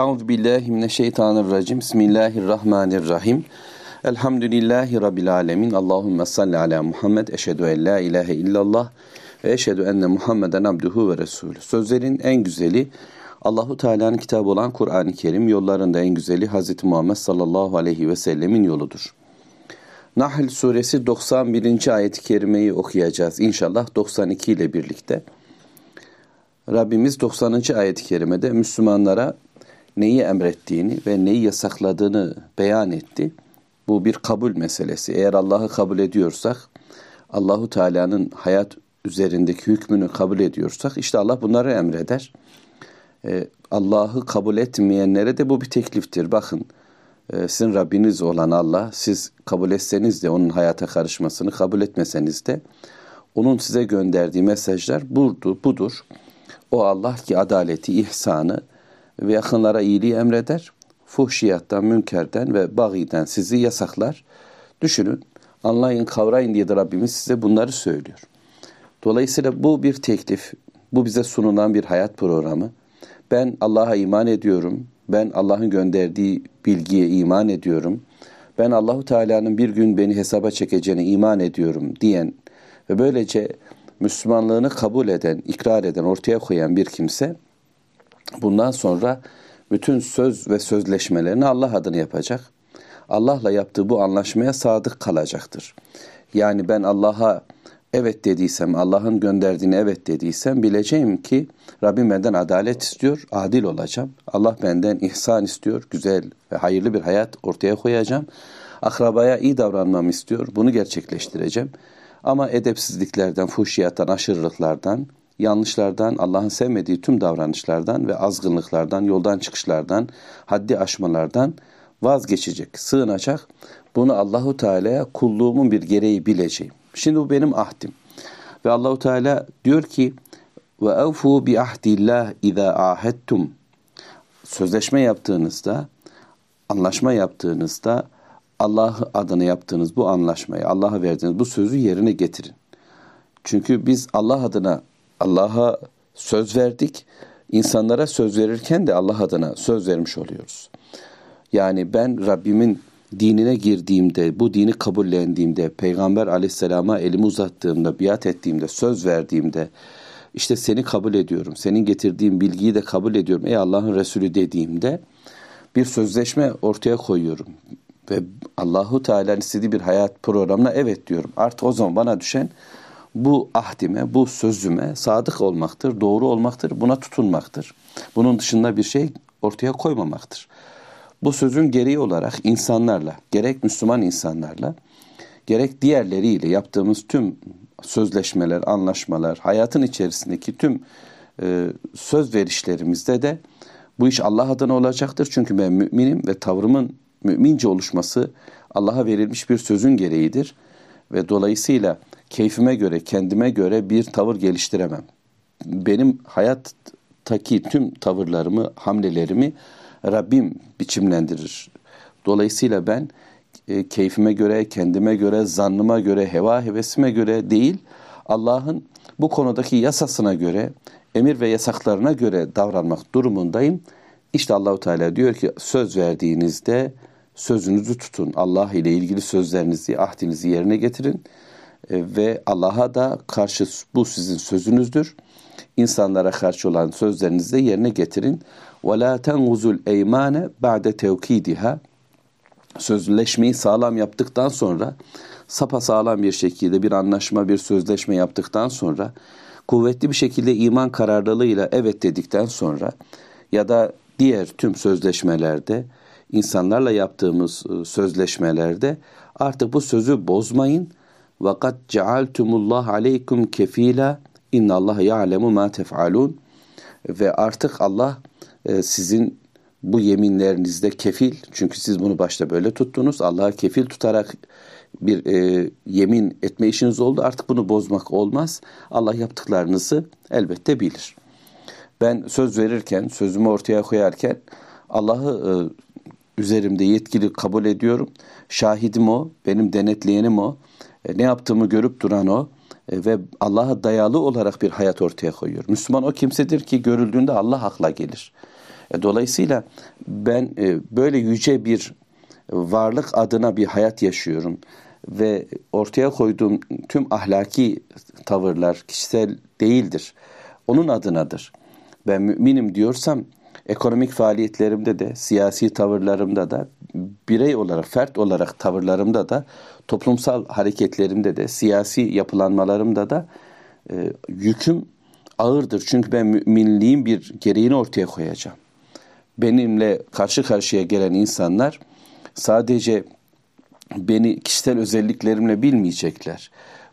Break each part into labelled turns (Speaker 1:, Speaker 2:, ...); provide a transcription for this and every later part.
Speaker 1: Euzu billahi mineşşeytanirracim. Bismillahirrahmanirrahim. Elhamdülillahi rabbil alamin. Allahumme salli ala Muhammed. Eşhedü en la ilahe illallah ve eşhedü enne Muhammeden abduhu ve resulü. Sözlerin en güzeli Allahu Teala'nın kitabı olan Kur'an-ı Kerim, yollarında en güzeli Hz. Muhammed sallallahu aleyhi ve sellemin yoludur. Nahl suresi 91. ayet-i kerimeyi okuyacağız inşallah 92 ile birlikte. Rabbimiz 90. ayet-i kerimede Müslümanlara neyi emrettiğini ve neyi yasakladığını beyan etti. Bu bir kabul meselesi. Eğer Allah'ı kabul ediyorsak, Allahu Teala'nın hayat üzerindeki hükmünü kabul ediyorsak işte Allah bunları emreder. Ee, Allah'ı kabul etmeyenlere de bu bir tekliftir. Bakın e, sizin Rabbiniz olan Allah siz kabul etseniz de onun hayata karışmasını kabul etmeseniz de onun size gönderdiği mesajlar budur, budur. O Allah ki adaleti, ihsanı ve yakınlara iyiliği emreder. Fuhşiyattan, münkerden ve bagiden sizi yasaklar. Düşünün, anlayın, kavrayın diye de Rabbimiz size bunları söylüyor. Dolayısıyla bu bir teklif, bu bize sunulan bir hayat programı. Ben Allah'a iman ediyorum. Ben Allah'ın gönderdiği bilgiye iman ediyorum. Ben Allahu Teala'nın bir gün beni hesaba çekeceğine iman ediyorum diyen ve böylece Müslümanlığını kabul eden, ikrar eden, ortaya koyan bir kimse bundan sonra bütün söz ve sözleşmelerini Allah adına yapacak. Allah'la yaptığı bu anlaşmaya sadık kalacaktır. Yani ben Allah'a evet dediysem, Allah'ın gönderdiğine evet dediysem bileceğim ki Rabbim benden adalet istiyor, adil olacağım. Allah benden ihsan istiyor, güzel ve hayırlı bir hayat ortaya koyacağım. Akrabaya iyi davranmamı istiyor, bunu gerçekleştireceğim. Ama edepsizliklerden, fuhşiyattan, aşırılıklardan, yanlışlardan, Allah'ın sevmediği tüm davranışlardan ve azgınlıklardan, yoldan çıkışlardan, haddi aşmalardan vazgeçecek, sığınacak. Bunu Allahu Teala'ya kulluğumun bir gereği bileceğim. Şimdi bu benim ahdim. Ve Allahu Teala diyor ki: "Ve evfu bi ahdillah iza ahadtum." Sözleşme yaptığınızda, anlaşma yaptığınızda Allah adına yaptığınız bu anlaşmayı, Allah'a verdiğiniz bu sözü yerine getirin. Çünkü biz Allah adına Allah'a söz verdik. İnsanlara söz verirken de Allah adına söz vermiş oluyoruz. Yani ben Rabbimin dinine girdiğimde, bu dini kabullendiğimde, Peygamber aleyhisselama elimi uzattığımda, biat ettiğimde, söz verdiğimde, işte seni kabul ediyorum, senin getirdiğin bilgiyi de kabul ediyorum ey Allah'ın Resulü dediğimde bir sözleşme ortaya koyuyorum. Ve Allahu Teala'nın istediği bir hayat programına evet diyorum. Artık o zaman bana düşen bu ahdime, bu sözüme sadık olmaktır, doğru olmaktır, buna tutunmaktır. Bunun dışında bir şey ortaya koymamaktır. Bu sözün gereği olarak insanlarla, gerek Müslüman insanlarla, gerek diğerleriyle yaptığımız tüm sözleşmeler, anlaşmalar, hayatın içerisindeki tüm e, söz verişlerimizde de bu iş Allah adına olacaktır. Çünkü ben müminim ve tavrımın mümince oluşması Allah'a verilmiş bir sözün gereğidir. Ve dolayısıyla keyfime göre, kendime göre bir tavır geliştiremem. Benim hayattaki tüm tavırlarımı, hamlelerimi Rabbim biçimlendirir. Dolayısıyla ben e, keyfime göre, kendime göre, zannıma göre, heva hevesime göre değil, Allah'ın bu konudaki yasasına göre, emir ve yasaklarına göre davranmak durumundayım. İşte Allahu Teala diyor ki söz verdiğinizde sözünüzü tutun. Allah ile ilgili sözlerinizi, ahdinizi yerine getirin ve Allah'a da karşı bu sizin sözünüzdür. İnsanlara karşı olan sözlerinizi de yerine getirin. وَلَا تَنْغُزُ الْاَيْمَانَ بَعْدَ تَوْكِيدِهَا Sözleşmeyi sağlam yaptıktan sonra, sapa sağlam bir şekilde bir anlaşma, bir sözleşme yaptıktan sonra, kuvvetli bir şekilde iman kararlılığıyla evet dedikten sonra ya da diğer tüm sözleşmelerde, insanlarla yaptığımız e, sözleşmelerde artık bu sözü bozmayın. ve kad cealtumullah aleykum kefila innallah ya'lemu ma tef'alun ve artık Allah e, sizin bu yeminlerinizde kefil çünkü siz bunu başta böyle tuttunuz Allah'a kefil tutarak bir e, yemin etme işiniz oldu artık bunu bozmak olmaz Allah yaptıklarınızı elbette bilir. Ben söz verirken sözümü ortaya koyarken Allah'ı e, üzerimde yetkili kabul ediyorum. Şahidim o, benim denetleyenim o. E, ne yaptığımı görüp duran o e, ve Allah'a dayalı olarak bir hayat ortaya koyuyor. Müslüman o kimsedir ki görüldüğünde Allah akla gelir. E, dolayısıyla ben böyle yüce bir varlık adına bir hayat yaşıyorum ve ortaya koyduğum tüm ahlaki tavırlar kişisel değildir. Onun adınadır. Ben müminim diyorsam ekonomik faaliyetlerimde de, siyasi tavırlarımda da, birey olarak, fert olarak tavırlarımda da, toplumsal hareketlerimde de, siyasi yapılanmalarımda da e, yüküm ağırdır. Çünkü ben müminliğin bir gereğini ortaya koyacağım. Benimle karşı karşıya gelen insanlar sadece beni kişisel özelliklerimle bilmeyecekler.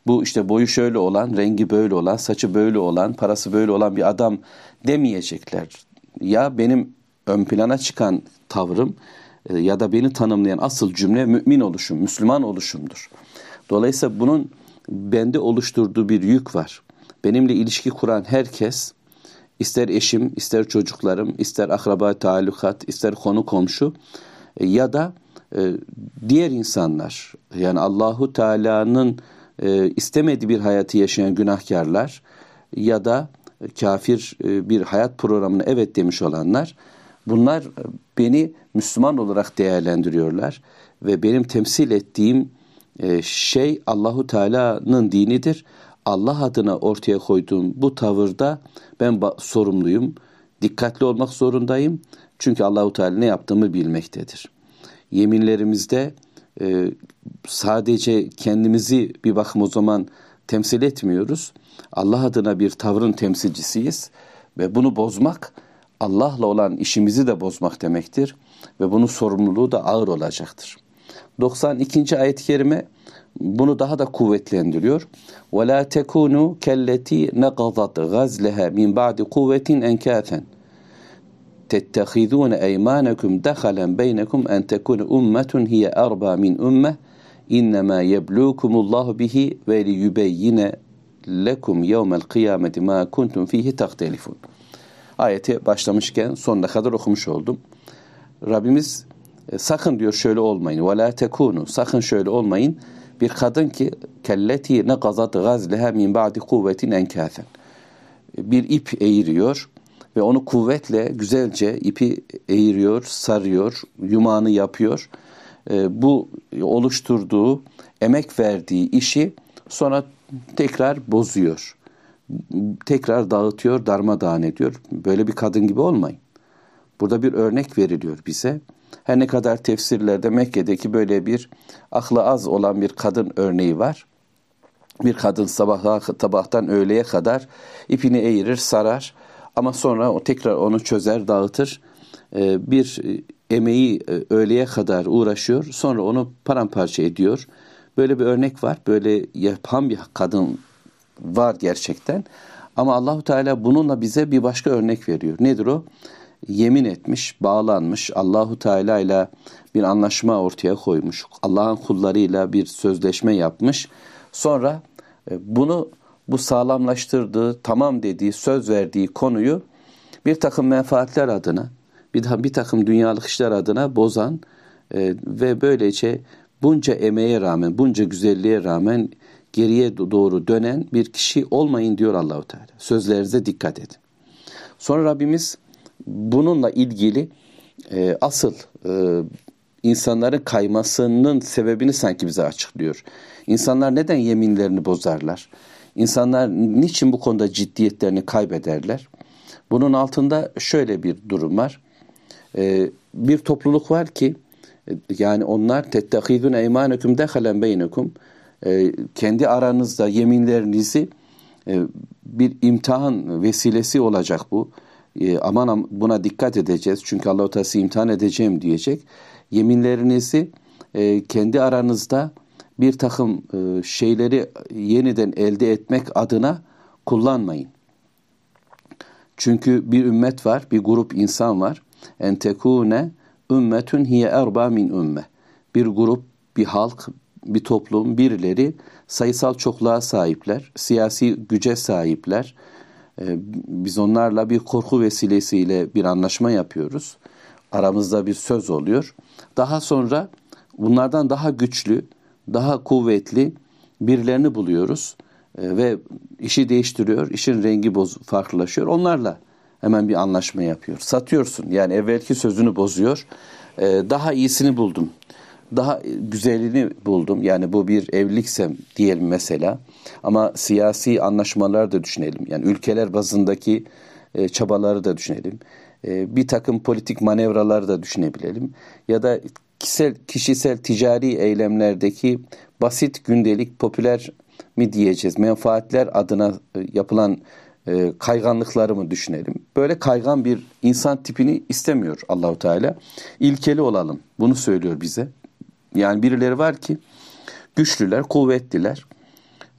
Speaker 1: Bu işte boyu şöyle olan, rengi böyle olan, saçı böyle olan, parası böyle olan bir adam demeyecekler. Ya benim ön plana çıkan tavrım e, ya da beni tanımlayan asıl cümle mümin oluşum, Müslüman oluşumdur. Dolayısıyla bunun bende oluşturduğu bir yük var. Benimle ilişki kuran herkes ister eşim, ister çocuklarım, ister akraba talukat, ister konu komşu e, ya da e, diğer insanlar yani Allahu Teala'nın e, istemediği bir hayatı yaşayan günahkarlar ya da kafir bir hayat programına evet demiş olanlar bunlar beni Müslüman olarak değerlendiriyorlar ve benim temsil ettiğim şey Allahu Teala'nın dinidir. Allah adına ortaya koyduğum bu tavırda ben sorumluyum. Dikkatli olmak zorundayım. Çünkü Allahu Teala ne yaptığımı bilmektedir. Yeminlerimizde e, sadece kendimizi bir bakım o zaman temsil etmiyoruz. Allah adına bir tavrın temsilcisiyiz ve bunu bozmak Allah'la olan işimizi de bozmak demektir ve bunun sorumluluğu da ağır olacaktır. 92. ayet-i kerime bunu daha da kuvvetlendiriyor. وَلَا تَكُونُوا كَلَّتِي نَقَضَتْ غَزْلَهَا مِنْ بَعْدِ قُوَّةٍ اَنْكَاثًا تَتَّخِذُونَ اَيْمَانَكُمْ دَخَلًا بَيْنَكُمْ اَنْ تَكُونَ اُمَّةٌ هِيَ اَرْبَى مِنْ اُمَّةٍ اِنَّمَا يَبْلُوكُمُ اللّٰهُ بِهِ وَلِيُبَيِّنَ لَكُمْ يَوْمَ الْقِيَامَةِ مَا كُنْتُمْ ف۪يهِ تَخْتَلِفُونَ Ayeti başlamışken sonuna kadar okumuş oldum. Rabbimiz e, sakın diyor şöyle olmayın. Ve la tekunu. Sakın şöyle olmayın. Bir kadın ki kelleti ne gazat gazleha min ba'di kuvvetin enkâfen. E, bir ip eğiriyor ve onu kuvvetle güzelce ipi eğiriyor, sarıyor, yumağını yapıyor. E, bu oluşturduğu, emek verdiği işi sonra tekrar bozuyor. Tekrar dağıtıyor, darmadağın ediyor. Böyle bir kadın gibi olmayın. Burada bir örnek veriliyor bize. Her ne kadar tefsirlerde Mekke'deki böyle bir aklı az olan bir kadın örneği var. Bir kadın sabah tabahtan öğleye kadar ipini eğirir, sarar ama sonra o tekrar onu çözer, dağıtır. Ee, bir emeği e, öğleye kadar uğraşıyor, sonra onu paramparça ediyor. Böyle bir örnek var. Böyle yapan bir kadın var gerçekten. Ama Allahu Teala bununla bize bir başka örnek veriyor. Nedir o? yemin etmiş, bağlanmış, Allahu Teala ile bir anlaşma ortaya koymuş. Allah'ın kullarıyla bir sözleşme yapmış. Sonra e, bunu bu sağlamlaştırdığı, tamam dediği, söz verdiği konuyu bir takım menfaatler adına, bir, bir takım dünyalık işler adına bozan e, ve böylece bunca emeğe rağmen, bunca güzelliğe rağmen geriye doğru dönen bir kişi olmayın diyor Allahu Teala. Sözlerinize dikkat edin. Sonra Rabbimiz bununla ilgili e, asıl e, insanların kaymasının sebebini sanki bize açıklıyor. İnsanlar neden yeminlerini bozarlar? İnsanlar niçin bu konuda ciddiyetlerini kaybederler? Bunun altında şöyle bir durum var. E, bir topluluk var ki yani onlar tettehidun eymanekum dehalen beynekum e, kendi aranızda yeminlerinizi e, bir imtihan vesilesi olacak bu e, aman buna dikkat edeceğiz çünkü Allah-u Teala imtihan edeceğim diyecek. Yeminlerinizi e, kendi aranızda bir takım e, şeyleri yeniden elde etmek adına kullanmayın. Çünkü bir ümmet var, bir grup insan var. En tekune ümmetun hiye erba min ümme. Bir grup, bir halk, bir toplum, birileri sayısal çokluğa sahipler, siyasi güce sahipler, ee, biz onlarla bir korku vesilesiyle bir anlaşma yapıyoruz. Aramızda bir söz oluyor. Daha sonra bunlardan daha güçlü, daha kuvvetli birilerini buluyoruz ee, ve işi değiştiriyor. İşin rengi boz, farklılaşıyor. Onlarla Hemen bir anlaşma yapıyor. Satıyorsun yani evvelki sözünü bozuyor. Ee, daha iyisini buldum. Daha güzelini buldum. Yani bu bir evlilikse diyelim mesela. Ama siyasi anlaşmalar da düşünelim. Yani ülkeler bazındaki e, çabaları da düşünelim. E, bir takım politik manevralar da düşünebilelim. Ya da kişisel, kişisel ticari eylemlerdeki basit gündelik popüler mi diyeceğiz menfaatler adına e, yapılan e, kayganlıkları mı düşünelim. Böyle kaygan bir insan tipini istemiyor Allahu Teala. İlkeli olalım. Bunu söylüyor bize. Yani birileri var ki güçlüler, kuvvetliler.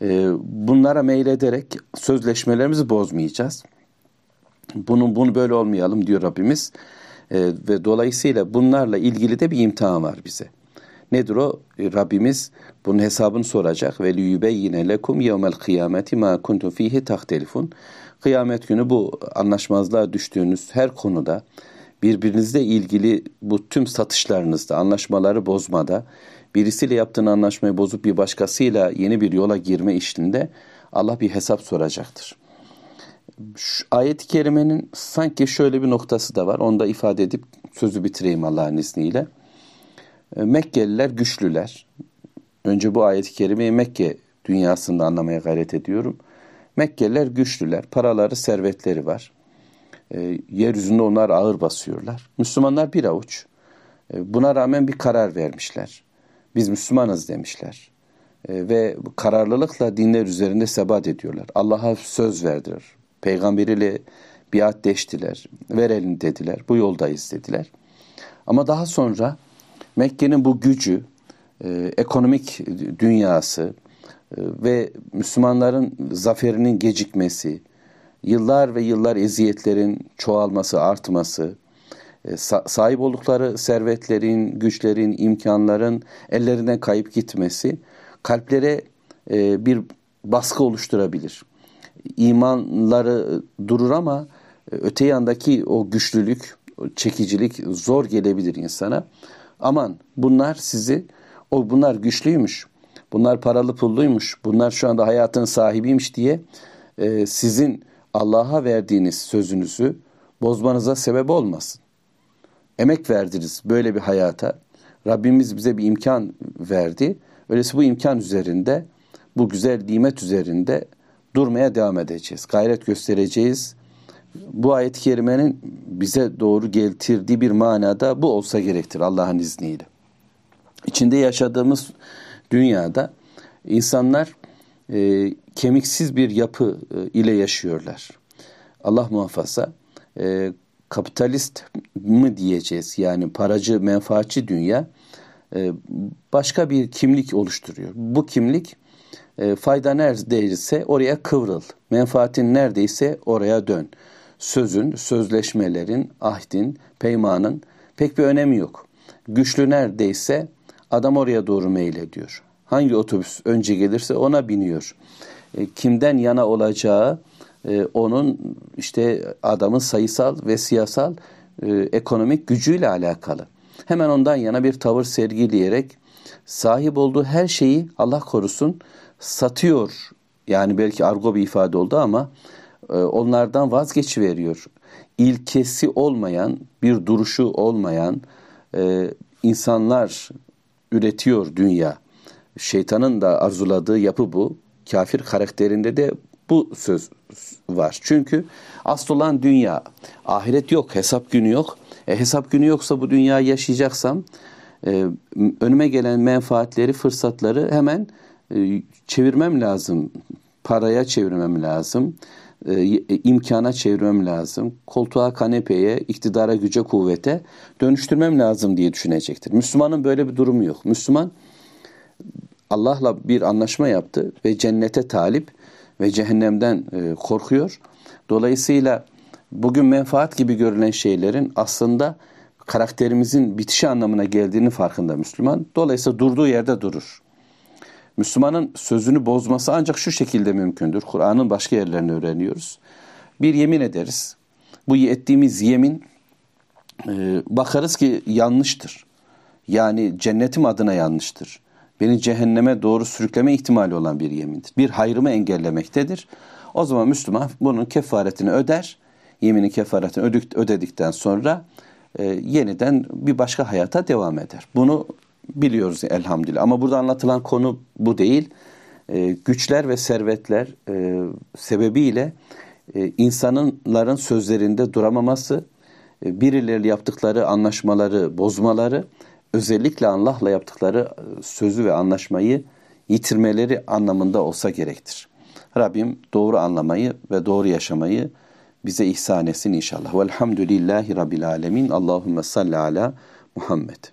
Speaker 1: E, bunlara meylederek sözleşmelerimizi bozmayacağız. Bunun bunu böyle olmayalım diyor Rabbimiz. E, ve dolayısıyla bunlarla ilgili de bir imtihan var bize. Nedir o? E, Rabbimiz bunun hesabını soracak. Ve liyubeyyine lekum yevmel kıyameti ma kuntum fihi tahtelifun. Kıyamet günü bu anlaşmazlığa düştüğünüz her konuda birbirinizle ilgili bu tüm satışlarınızda, anlaşmaları bozmada, birisiyle yaptığın anlaşmayı bozup bir başkasıyla yeni bir yola girme işinde Allah bir hesap soracaktır. Şu ayet-i kerimenin sanki şöyle bir noktası da var. Onu da ifade edip sözü bitireyim Allah'ın izniyle. E, Mekkeliler güçlüler. Önce bu ayet-i kerimeyi Mekke dünyasında anlamaya gayret ediyorum. Mekkeliler güçlüler. Paraları, servetleri var. E, yeryüzünde onlar ağır basıyorlar. Müslümanlar bir avuç. E, buna rağmen bir karar vermişler. Biz Müslümanız demişler. E, ve kararlılıkla dinler üzerinde sebat ediyorlar. Allah'a söz verdiler. Peygamberiyle biat deştiler. Verelim dediler. Bu yoldayız dediler. Ama daha sonra Mekke'nin bu gücü, e, ekonomik dünyası e, ve Müslümanların zaferinin gecikmesi, yıllar ve yıllar eziyetlerin çoğalması, artması, e, sahip oldukları servetlerin, güçlerin, imkanların ellerinden kayıp gitmesi kalplere e, bir baskı oluşturabilir. İmanları durur ama e, öte yandaki o güçlülük, çekicilik zor gelebilir insana. Aman bunlar sizi, o bunlar güçlüymüş, bunlar paralı pulluymuş, bunlar şu anda hayatın sahibiymiş diye sizin Allah'a verdiğiniz sözünüzü bozmanıza sebep olmasın. Emek verdiniz böyle bir hayata. Rabbimiz bize bir imkan verdi. Öyleyse bu imkan üzerinde, bu güzel nimet üzerinde durmaya devam edeceğiz. Gayret göstereceğiz. Bu ayet-i kerimenin bize doğru getirdiği bir manada bu olsa gerektir Allah'ın izniyle. İçinde yaşadığımız dünyada insanlar e, kemiksiz bir yapı e, ile yaşıyorlar. Allah muhafaza e, kapitalist mi diyeceğiz yani paracı menfaatçi dünya e, başka bir kimlik oluşturuyor. Bu kimlik e, fayda neredeyse oraya kıvrıl. Menfaatin neredeyse oraya dön. Sözün, sözleşmelerin, ahdin, peymanın pek bir önemi yok. Güçlü neredeyse adam oraya doğru meylediyor. Hangi otobüs önce gelirse ona biniyor. E, kimden yana olacağı e, onun işte adamın sayısal ve siyasal e, ekonomik gücüyle alakalı. Hemen ondan yana bir tavır sergileyerek sahip olduğu her şeyi Allah korusun satıyor. Yani belki argo bir ifade oldu ama e, onlardan vazgeçiveriyor. İlkesi olmayan, bir duruşu olmayan e, insanlar üretiyor dünya. Şeytanın da arzuladığı yapı bu. Kafir karakterinde de bu söz var. Çünkü asıl olan dünya. Ahiret yok, hesap günü yok. E, hesap günü yoksa bu dünyayı yaşayacaksam e, önüme gelen menfaatleri, fırsatları hemen e, çevirmem lazım. Paraya çevirmem lazım. E, imkana çevirmem lazım. Koltuğa, kanepeye, iktidara, güce, kuvvete dönüştürmem lazım diye düşünecektir. Müslümanın böyle bir durumu yok. Müslüman Allah'la bir anlaşma yaptı ve cennete talip ve cehennemden e, korkuyor. Dolayısıyla bugün menfaat gibi görülen şeylerin aslında karakterimizin bitişi anlamına geldiğini farkında Müslüman. Dolayısıyla durduğu yerde durur. Müslümanın sözünü bozması ancak şu şekilde mümkündür. Kur'an'ın başka yerlerini öğreniyoruz. Bir yemin ederiz. Bu ettiğimiz yemin e, bakarız ki yanlıştır. Yani cennetim adına yanlıştır. Beni cehenneme doğru sürükleme ihtimali olan bir yemindir. Bir hayrımı engellemektedir. O zaman Müslüman bunun kefaretini öder yemini kefaretini ödedikten sonra e, yeniden bir başka hayata devam eder. Bunu biliyoruz elhamdülillah. Ama burada anlatılan konu bu değil. E, güçler ve servetler e, sebebiyle e, insanların sözlerinde duramaması, e, birileriyle yaptıkları anlaşmaları bozmaları, özellikle Allah'la yaptıkları e, sözü ve anlaşmayı yitirmeleri anlamında olsa gerektir. Rabbim doğru anlamayı ve doğru yaşamayı bize ihsan etsin inşallah. Velhamdülillahi Rabbil alemin. Allahümme salli ala Muhammed.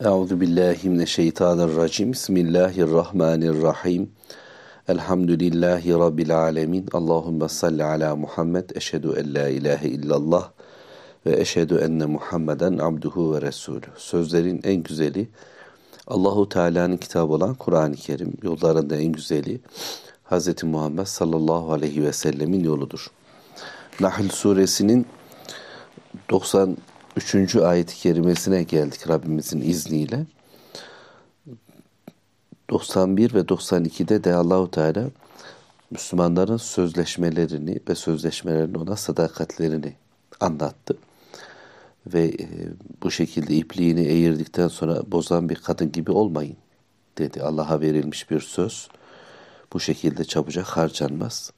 Speaker 1: Euzu billahi mineşşeytanirracim. Bismillahirrahmanirrahim. Elhamdülillahi Rabbil alemin. Allahümme salli ala Muhammed. Eşhedü en la ilahe illallah ve eşhedü enne Muhammeden abduhu ve resulü. Sözlerin en güzeli Allahu Teala'nın kitabı olan Kur'an-ı Kerim. Yollarında en güzeli Hz. Muhammed sallallahu aleyhi ve sellemin yoludur. Nahl suresinin 93. ayet-i kerimesine geldik Rabbimizin izniyle. 91 ve 92'de de Allahu Teala Müslümanların sözleşmelerini ve sözleşmelerin ona sadakatlerini anlattı. Ve e, bu şekilde ipliğini eğirdikten sonra bozan bir kadın gibi olmayın dedi. Allah'a verilmiş bir söz bu şekilde çabucak harcanmaz.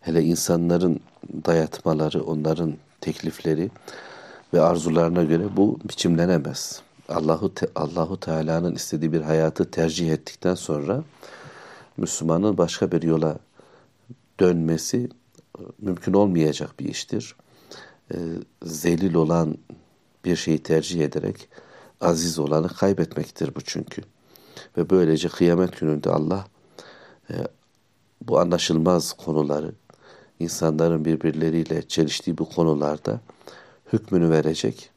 Speaker 1: Hele insanların dayatmaları, onların teklifleri ve arzularına göre bu biçimlenemez. Allahu Te Allahu Teala'nın istediği bir hayatı tercih ettikten sonra Müslümanın başka bir yola dönmesi mümkün olmayacak bir iştir. E, zelil olan bir şeyi tercih ederek aziz olanı kaybetmektir bu çünkü. Ve böylece kıyamet gününde Allah e, bu anlaşılmaz konuları, insanların birbirleriyle çeliştiği bu konularda hükmünü verecek,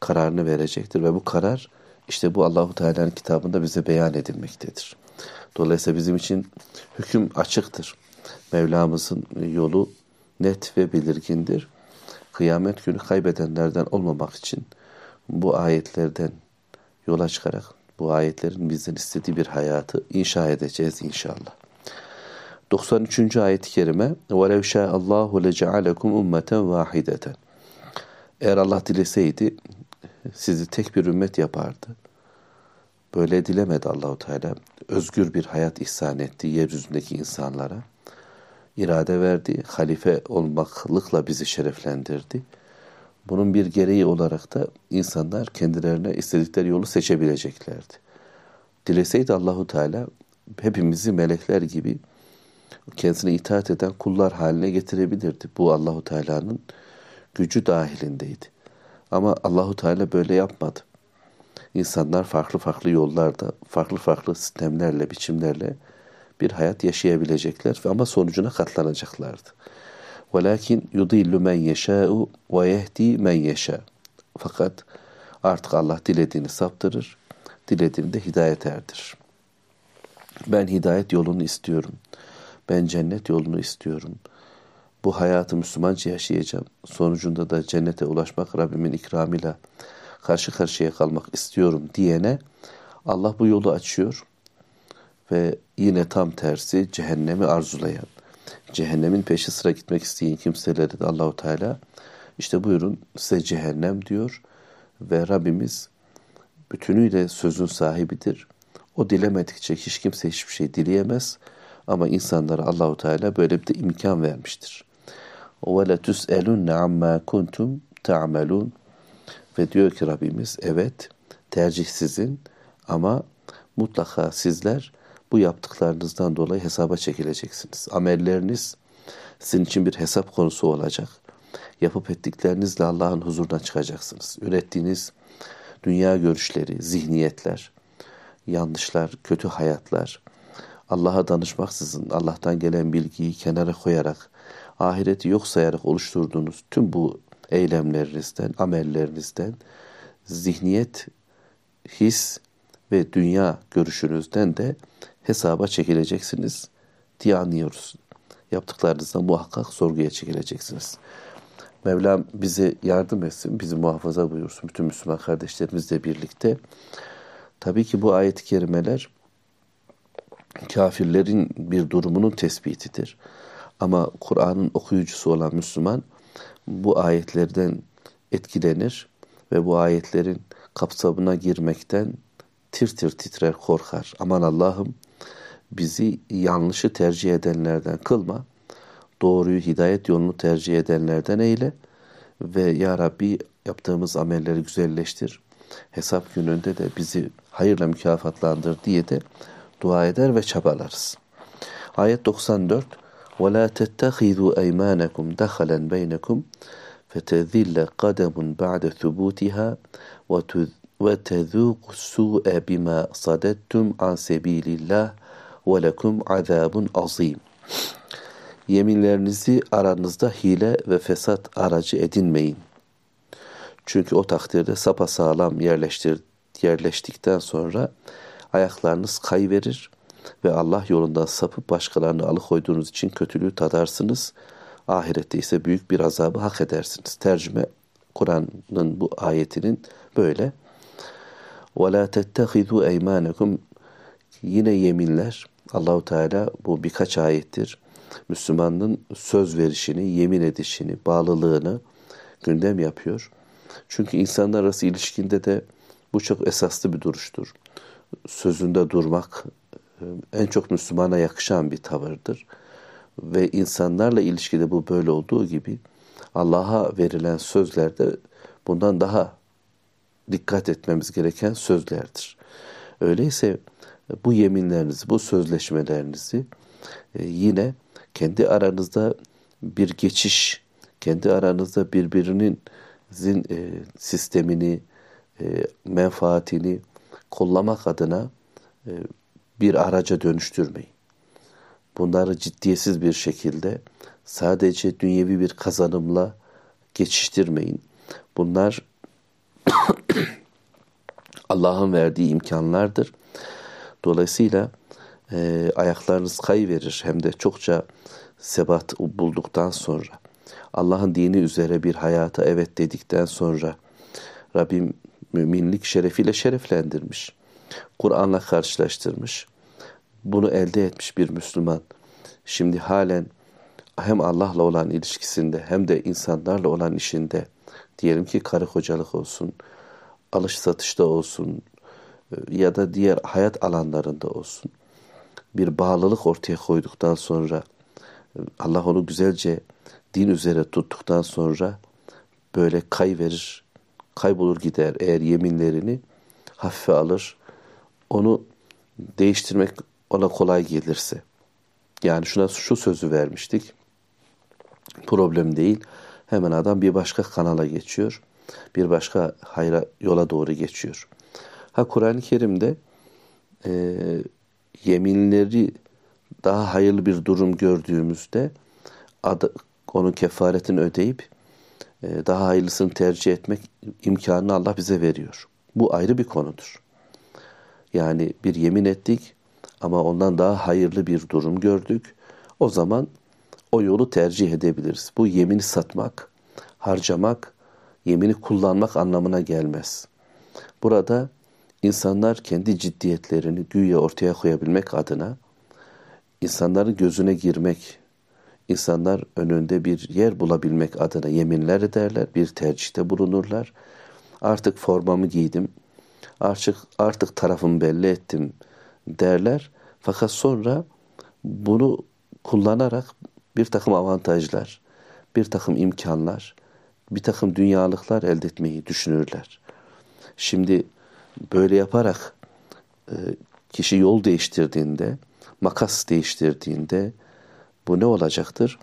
Speaker 1: kararını verecektir ve bu karar işte bu Allahu Teala'nın kitabında bize beyan edilmektedir. Dolayısıyla bizim için hüküm açıktır. Mevlamızın yolu net ve belirgindir Kıyamet günü kaybedenlerden olmamak için bu ayetlerden yola çıkarak bu ayetlerin bizden istediği bir hayatı inşa edeceğiz inşallah. 93. ayet-i kerime وَلَوْ شَاءَ اللّٰهُ لَجَعَلَكُمْ اُمَّةً وَاحِدَةً Eğer Allah dileseydi sizi tek bir ümmet yapardı. Böyle dilemedi Allahu Teala. Özgür bir hayat ihsan etti yeryüzündeki insanlara. İrade verdi, halife olmaklıkla bizi şereflendirdi. Bunun bir gereği olarak da insanlar kendilerine istedikleri yolu seçebileceklerdi. Dileseydi Allahu Teala hepimizi melekler gibi kendisine itaat eden kullar haline getirebilirdi. Bu Allahu Teala'nın gücü dahilindeydi. Ama Allahu Teala böyle yapmadı. İnsanlar farklı farklı yollarda, farklı farklı sistemlerle, biçimlerle bir hayat yaşayabilecekler ama sonucuna katlanacaklardı. Velakin yudillu men yeşâ'u ve yehdi men yeşâ. Fakat artık Allah dilediğini saptırır, dilediğini de hidayet erdirir. Ben hidayet yolunu istiyorum. Ben cennet yolunu istiyorum. Bu hayatı Müslümanca yaşayacağım. Sonucunda da cennete ulaşmak Rabbimin ikramıyla karşı karşıya kalmak istiyorum diyene Allah bu yolu açıyor ve yine tam tersi cehennemi arzulayan, cehennemin peşi sıra gitmek isteyen kimseleri de Allahu Teala işte buyurun size cehennem diyor ve Rabbimiz bütünüyle sözün sahibidir. O dilemedikçe hiç kimse hiçbir şey dileyemez. Ama insanlara Allahu Teala böyle bir de imkan vermiştir. Ve la tuselun amma kuntum ta'malun. Ve diyor ki Rabbimiz evet tercih sizin ama mutlaka sizler bu yaptıklarınızdan dolayı hesaba çekileceksiniz. Amelleriniz sizin için bir hesap konusu olacak. Yapıp ettiklerinizle Allah'ın huzuruna çıkacaksınız. Ürettiğiniz dünya görüşleri, zihniyetler, yanlışlar, kötü hayatlar, Allah'a danışmaksızın Allah'tan gelen bilgiyi kenara koyarak, ahireti yok sayarak oluşturduğunuz tüm bu eylemlerinizden, amellerinizden, zihniyet, his ve dünya görüşünüzden de hesaba çekileceksiniz diye anlıyoruz. Yaptıklarınızdan muhakkak sorguya çekileceksiniz. Mevlam bize yardım etsin, bizi muhafaza buyursun. Bütün Müslüman kardeşlerimizle birlikte. Tabii ki bu ayet-i kerimeler kafirlerin bir durumunun tespitidir. Ama Kur'an'ın okuyucusu olan Müslüman bu ayetlerden etkilenir ve bu ayetlerin kapsamına girmekten tir tir titrer korkar. Aman Allah'ım bizi yanlışı tercih edenlerden kılma. Doğruyu hidayet yolunu tercih edenlerden eyle ve ya Rabbi yaptığımız amelleri güzelleştir. Hesap gününde de bizi hayırla mükafatlandır diye de dua eder ve çabalarız. Ayet 94 وَلَا تَتَّخِذُوا اَيْمَانَكُمْ دَخَلًا بَيْنَكُمْ فَتَذِلَّ قَدَمٌ بَعْدَ ثُبُوتِهَا ve tezûku su'e bima sadettum an sebilillah ve lekum azabun azim. Yeminlerinizi aranızda hile ve fesat aracı edinmeyin. Çünkü o takdirde sapasağlam yerleştir, yerleştikten sonra ayaklarınız kayverir ve Allah yolundan sapıp başkalarını alıkoyduğunuz için kötülüğü tadarsınız. Ahirette ise büyük bir azabı hak edersiniz. Tercüme Kur'an'ın bu ayetinin böyle. وَلَا تَتَّخِذُوا اَيْمَانَكُمْ Yine yeminler, Allahu Teala bu birkaç ayettir. Müslümanın söz verişini, yemin edişini, bağlılığını gündem yapıyor. Çünkü insanlar arası ilişkinde de bu çok esaslı bir duruştur. Sözünde durmak e, en çok Müslümana yakışan bir tavırdır. Ve insanlarla ilişkide bu böyle olduğu gibi Allah'a verilen sözlerde bundan daha dikkat etmemiz gereken sözlerdir. Öyleyse bu yeminlerinizi, bu sözleşmelerinizi e, yine kendi aranızda bir geçiş, kendi aranızda birbirinin zin, e, sistemini, e, menfaatini kollamak adına e, bir araca dönüştürmeyin. Bunları ciddiyetsiz bir şekilde sadece dünyevi bir kazanımla geçiştirmeyin. Bunlar Allah'ın verdiği imkanlardır. Dolayısıyla e, ayaklarınız kayıverir hem de çokça sebat bulduktan sonra Allah'ın dini üzere bir hayata evet dedikten sonra Rabbim müminlik şerefiyle şereflendirmiş. Kur'an'la karşılaştırmış. Bunu elde etmiş bir Müslüman. Şimdi halen hem Allah'la olan ilişkisinde hem de insanlarla olan işinde diyelim ki karı kocalık olsun, alış satışta olsun e, ya da diğer hayat alanlarında olsun bir bağlılık ortaya koyduktan sonra Allah onu güzelce din üzere tuttuktan sonra böyle kay verir, kaybolur gider eğer yeminlerini hafife alır. Onu değiştirmek ona kolay gelirse. Yani şuna şu sözü vermiştik. Problem değil. Hemen adam bir başka kanala geçiyor. Bir başka hayra yola doğru geçiyor. Ha Kur'an-ı Kerim'de e, yeminleri daha hayırlı bir durum gördüğümüzde adı, onun kefaretini ödeyip e, daha hayırlısını tercih etmek imkanını Allah bize veriyor. Bu ayrı bir konudur. Yani bir yemin ettik ama ondan daha hayırlı bir durum gördük. O zaman o yolu tercih edebiliriz. Bu yemini satmak, harcamak, yemini kullanmak anlamına gelmez. Burada insanlar kendi ciddiyetlerini güya ortaya koyabilmek adına insanların gözüne girmek, insanlar önünde bir yer bulabilmek adına yeminler ederler, bir tercihte bulunurlar. Artık formamı giydim, artık artık tarafımı belli ettim derler. Fakat sonra bunu kullanarak bir takım avantajlar, bir takım imkanlar, bir takım dünyalıklar elde etmeyi düşünürler. Şimdi böyle yaparak e, kişi yol değiştirdiğinde, makas değiştirdiğinde bu ne olacaktır?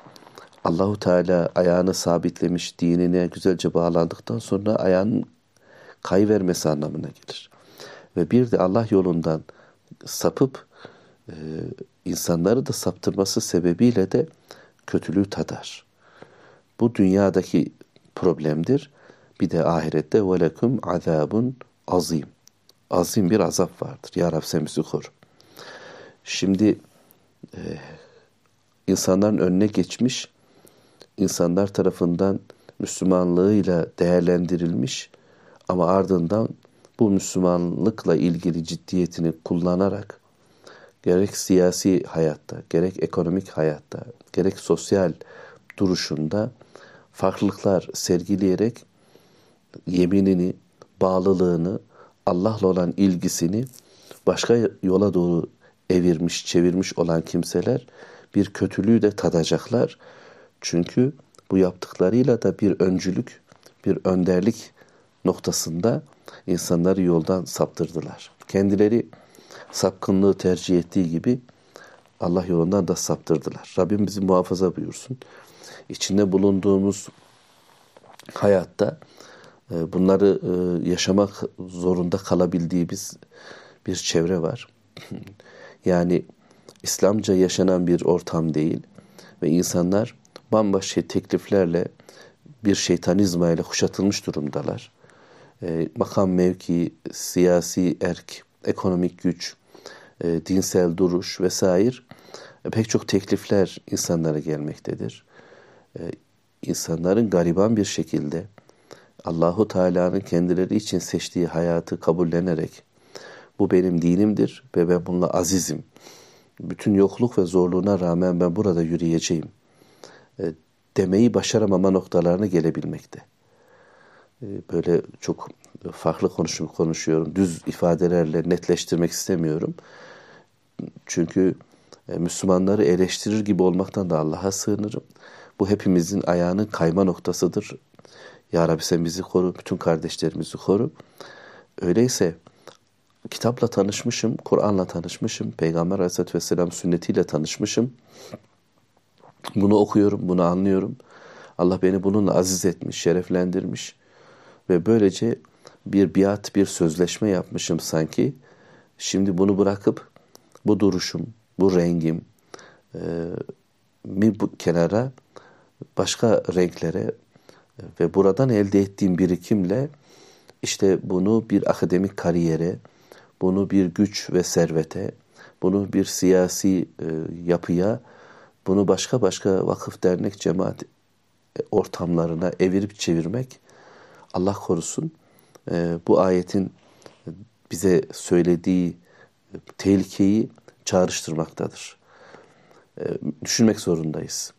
Speaker 1: Allahu Teala ayağını sabitlemiş dinine güzelce bağlandıktan sonra ayağının kayvermesi anlamına gelir. Ve bir de Allah yolundan sapıp e, insanları da saptırması sebebiyle de kötülüğü tadar. Bu dünyadaki problemdir. Bir de ahirette velekum azabun azim. Azim bir azap vardır. Ya Rab sen bizi koru. Şimdi e, insanların önüne geçmiş, insanlar tarafından Müslümanlığıyla değerlendirilmiş ama ardından bu Müslümanlıkla ilgili ciddiyetini kullanarak gerek siyasi hayatta, gerek ekonomik hayatta, gerek sosyal duruşunda farklılıklar sergileyerek yeminini, bağlılığını, Allah'la olan ilgisini başka yola doğru evirmiş, çevirmiş olan kimseler bir kötülüğü de tadacaklar. Çünkü bu yaptıklarıyla da bir öncülük, bir önderlik noktasında insanları yoldan saptırdılar. Kendileri sapkınlığı tercih ettiği gibi Allah yolundan da saptırdılar. Rabbim bizi muhafaza buyursun. İçinde bulunduğumuz hayatta e, bunları e, yaşamak zorunda kalabildiğimiz bir çevre var. Yani İslamca yaşanan bir ortam değil ve insanlar bambaşka tekliflerle bir şeytanizma ile kuşatılmış durumdalar. E, makam mevki, siyasi erk, ekonomik güç, e, dinsel duruş vesaire e, pek çok teklifler insanlara gelmektedir. E, insanların gariban bir şekilde Allahu Teala'nın kendileri için seçtiği hayatı kabullenerek bu benim dinimdir ve ben bununla azizim. Bütün yokluk ve zorluğuna rağmen ben burada yürüyeceğim. E, demeyi başaramama noktalarına gelebilmekte. E, böyle çok farklı konuşum konuşuyorum. Düz ifadelerle netleştirmek istemiyorum. Çünkü e, Müslümanları eleştirir gibi olmaktan da Allah'a sığınırım. Bu hepimizin ayağının kayma noktasıdır. Ya Rabbi sen bizi koru, bütün kardeşlerimizi koru. Öyleyse kitapla tanışmışım, Kur'an'la tanışmışım, Peygamber Aleyhisselatü Vesselam sünnetiyle tanışmışım. Bunu okuyorum, bunu anlıyorum. Allah beni bununla aziz etmiş, şereflendirmiş. Ve böylece bir biat, bir sözleşme yapmışım sanki. Şimdi bunu bırakıp bu duruşum, bu rengim e, mi bu kenara başka renklere ve buradan elde ettiğim birikimle işte bunu bir akademik kariyere, bunu bir güç ve servete, bunu bir siyasi e, yapıya, bunu başka başka vakıf, dernek, cemaat e, ortamlarına evirip çevirmek Allah korusun e, bu ayetin bize söylediği tehlikeyi çağrıştırmaktadır. E, düşünmek zorundayız.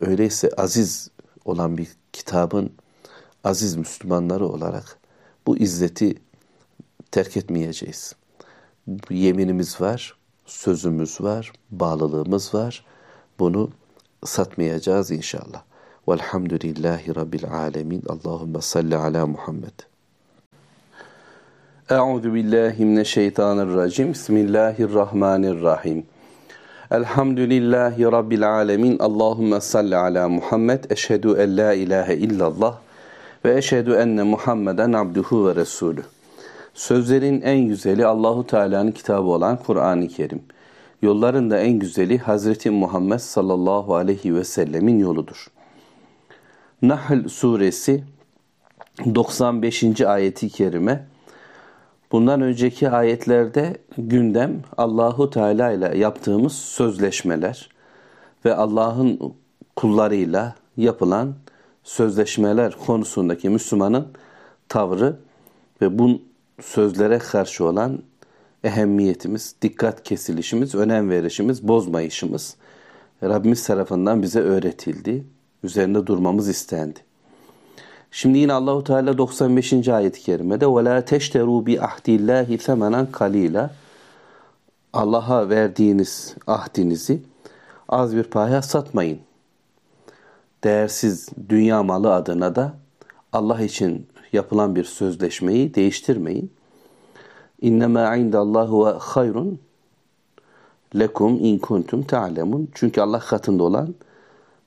Speaker 1: Öyleyse aziz olan bir kitabın aziz Müslümanları olarak bu izzeti terk etmeyeceğiz. Yeminimiz var, sözümüz var, bağlılığımız var. Bunu satmayacağız inşallah. Velhamdülillahi Rabbil alemin. Allahümme salli ala Muhammed. Euzu billahi mineşşeytanirracim. Bismillahirrahmanirrahim. Elhamdülillahi Rabbil alemin. Allahümme salli ala Muhammed. Eşhedü en la ilahe illallah ve eşhedü enne Muhammeden abduhu ve resulü. Sözlerin en güzeli Allahu Teala'nın kitabı olan Kur'an-ı Kerim. Yolların da en güzeli Hazreti Muhammed sallallahu aleyhi ve sellemin yoludur. Nahl suresi 95. ayeti kerime Bundan önceki ayetlerde gündem Allahu Teala ile yaptığımız sözleşmeler ve Allah'ın kullarıyla yapılan sözleşmeler konusundaki Müslümanın tavrı ve bu sözlere karşı olan ehemmiyetimiz, dikkat kesilişimiz, önem verişimiz, bozmayışımız Rabbimiz tarafından bize öğretildi. Üzerinde durmamız istendi. Şimdi yine Allahu Teala 95. ayet-i kerimede ve la teşteru bi ahdillahi semenen kalila Allah'a verdiğiniz ahdinizi az bir paya satmayın. Değersiz dünya malı adına da Allah için yapılan bir sözleşmeyi değiştirmeyin. İnnemâ indallahu ve hayrun lekum in kuntum ta'lemun. Çünkü Allah katında olan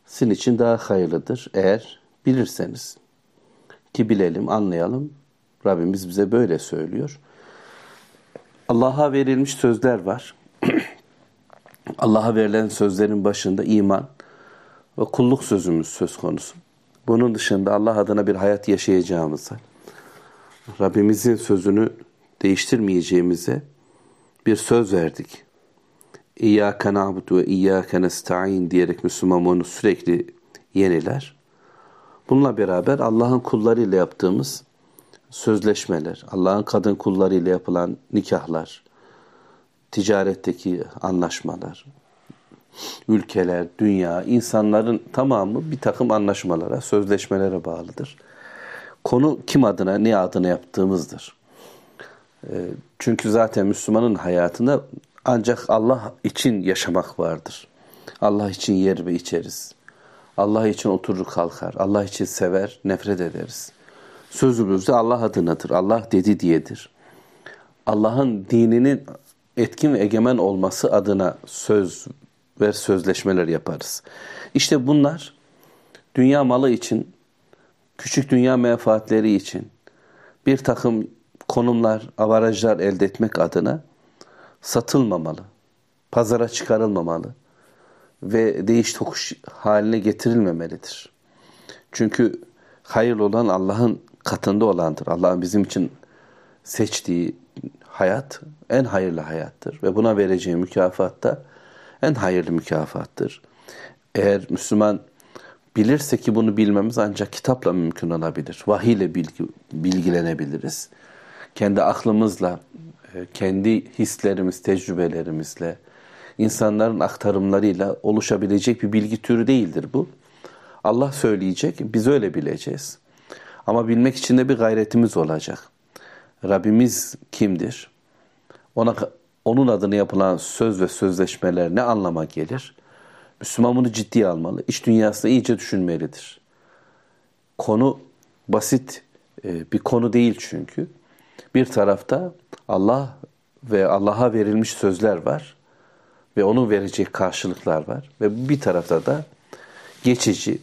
Speaker 1: sizin için daha hayırlıdır eğer bilirseniz. Ki bilelim, anlayalım. Rabbimiz bize böyle söylüyor. Allah'a verilmiş sözler var. Allah'a verilen sözlerin başında iman ve kulluk sözümüz söz konusu. Bunun dışında Allah adına bir hayat yaşayacağımıza, Rabbimizin sözünü değiştirmeyeceğimize bir söz verdik. İyyâke na'budu ve iyyâke nesta'in diyerek Müslüman onu sürekli yeniler. Bununla beraber Allah'ın kullarıyla yaptığımız sözleşmeler, Allah'ın kadın kullarıyla yapılan nikahlar, ticaretteki anlaşmalar, ülkeler, dünya, insanların tamamı bir takım anlaşmalara, sözleşmelere bağlıdır. Konu kim adına, ne adına yaptığımızdır. Ee, çünkü zaten Müslümanın hayatında ancak Allah için yaşamak vardır. Allah için yer ve içeriz. Allah için oturur kalkar. Allah için sever, nefret ederiz. Sözümüz de Allah adınadır. Allah dedi diyedir. Allah'ın dininin etkin ve egemen olması adına söz ve sözleşmeler yaparız. İşte bunlar dünya malı için, küçük dünya menfaatleri için bir takım konumlar, avarajlar elde etmek adına satılmamalı, pazara çıkarılmamalı ve değiş tokuş haline getirilmemelidir. Çünkü hayırlı olan Allah'ın katında olandır. Allah'ın bizim için seçtiği hayat en hayırlı hayattır ve buna vereceği mükafat da en hayırlı mükafattır. Eğer Müslüman bilirse ki bunu bilmemiz ancak kitapla mümkün olabilir. Vahiy ile bilgi, bilgilenebiliriz. Kendi aklımızla, e, kendi hislerimiz, tecrübelerimizle, insanların aktarımlarıyla oluşabilecek bir bilgi türü değildir bu. Allah söyleyecek, biz öyle bileceğiz. Ama bilmek için de bir gayretimiz olacak. Rabbimiz kimdir? Ona onun adına yapılan söz ve sözleşmeler ne anlama gelir? Müslüman bunu ciddiye almalı. İş dünyasında iyice düşünmelidir. Konu basit e, bir konu değil çünkü. Bir tarafta Allah ve Allah'a verilmiş sözler var ve onun vereceği karşılıklar var ve bir tarafta da geçici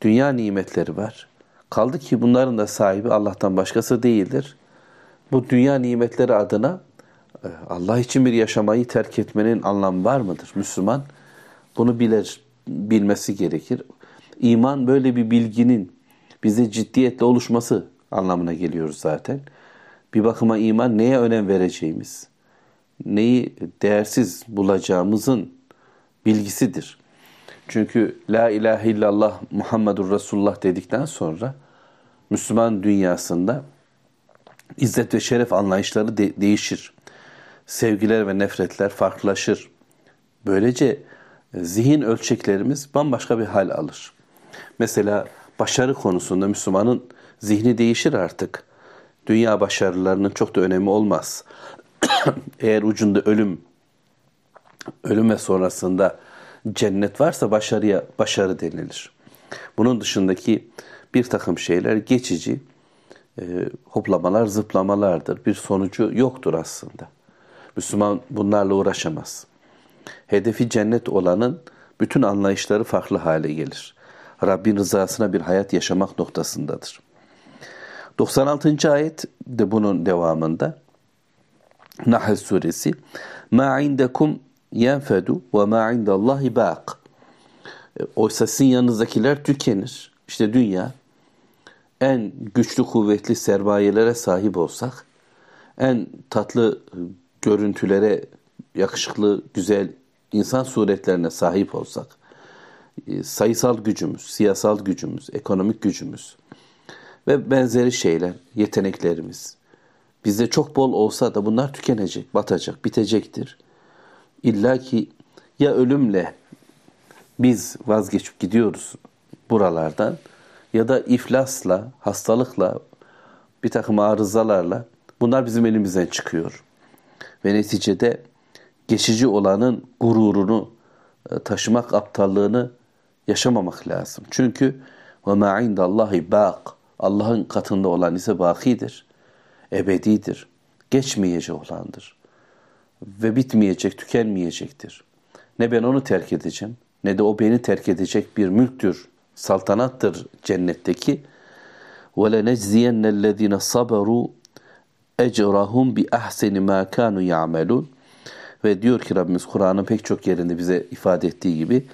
Speaker 1: dünya nimetleri var. Kaldı ki bunların da sahibi Allah'tan başkası değildir. Bu dünya nimetleri adına e, Allah için bir yaşamayı terk etmenin anlamı var mıdır? Müslüman bunu bilir, bilmesi gerekir. İman böyle bir bilginin bize ciddiyetle oluşması anlamına geliyor zaten. Bir bakıma iman neye önem vereceğimiz, neyi değersiz bulacağımızın bilgisidir. Çünkü La ilahe illallah Muhammedur Resulullah dedikten sonra Müslüman dünyasında izzet ve şeref anlayışları de- değişir. Sevgiler ve nefretler farklılaşır. Böylece e, zihin ölçeklerimiz bambaşka bir hal alır. Mesela başarı konusunda Müslümanın zihni değişir artık. Dünya başarılarının çok da önemi olmaz. Eğer ucunda ölüm, ölüm ve sonrasında cennet varsa başarıya başarı denilir. Bunun dışındaki bir takım şeyler geçici, e, hoplamalar, zıplamalardır. Bir sonucu yoktur aslında. Müslüman bunlarla uğraşamaz. Hedefi cennet olanın bütün anlayışları farklı hale gelir. Rabbin rızasına bir hayat yaşamak noktasındadır. 96. ayet de bunun devamında. Nahl suresi. Ma indekum yenfedu ve ma indallahi baq. E, oysa sizin yanınızdakiler tükenir. İşte dünya en güçlü kuvvetli sermayelere sahip olsak, en tatlı görüntülere, yakışıklı, güzel insan suretlerine sahip olsak, e, sayısal gücümüz, siyasal gücümüz, ekonomik gücümüz ve benzeri şeyler, yeteneklerimiz bizde çok bol olsa da bunlar tükenecek, batacak, bitecektir. İlla ki ya ölümle biz vazgeçip gidiyoruz buralardan ya da iflasla, hastalıkla, bir takım arızalarla bunlar bizim elimizden çıkıyor. Ve neticede geçici olanın gururunu e, taşımak aptallığını yaşamamak lazım. Çünkü ve ma indallahi baq Allah'ın katında olan ise bakidir ebedidir. Geçmeyecek olandır. Ve bitmeyecek, tükenmeyecektir. Ne ben onu terk edeceğim ne de o beni terk edecek bir mülktür, saltanattır cennetteki. وَلَنَجْزِيَنَّ الَّذ۪ينَ صَبَرُوا اَجْرَهُمْ بِأَحْسَنِ مَا كَانُوا يَعْمَلُونَ Ve diyor ki Rabbimiz Kur'an'ın pek çok yerinde bize ifade ettiği gibi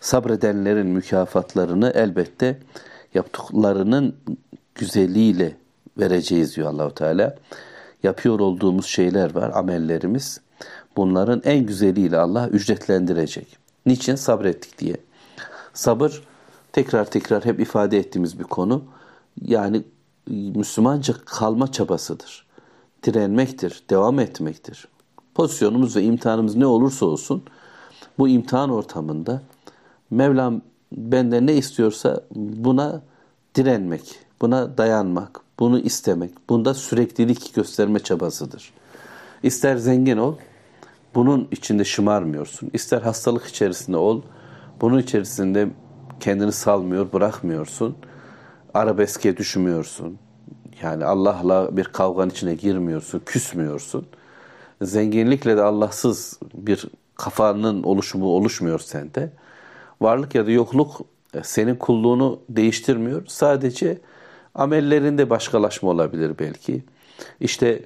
Speaker 1: sabredenlerin mükafatlarını elbette yaptıklarının güzeliyle vereceğiz diyor Allahu Teala. Yapıyor olduğumuz şeyler var, amellerimiz. Bunların en güzeliyle Allah ücretlendirecek. Niçin? Sabrettik diye. Sabır tekrar tekrar hep ifade ettiğimiz bir konu. Yani Müslümanca kalma çabasıdır. Direnmektir, devam etmektir. Pozisyonumuz ve imtihanımız ne olursa olsun bu imtihan ortamında Mevlam benden ne istiyorsa buna direnmek, buna dayanmak, bunu istemek, bunda süreklilik gösterme çabasıdır. İster zengin ol, bunun içinde şımarmıyorsun. İster hastalık içerisinde ol, bunun içerisinde kendini salmıyor, bırakmıyorsun. Arabeske düşmüyorsun. Yani Allah'la bir kavganın içine girmiyorsun, küsmüyorsun. Zenginlikle de Allahsız bir kafanın oluşumu oluşmuyor sende. Varlık ya da yokluk e, senin kulluğunu değiştirmiyor. Sadece amellerinde başkalaşma olabilir belki. İşte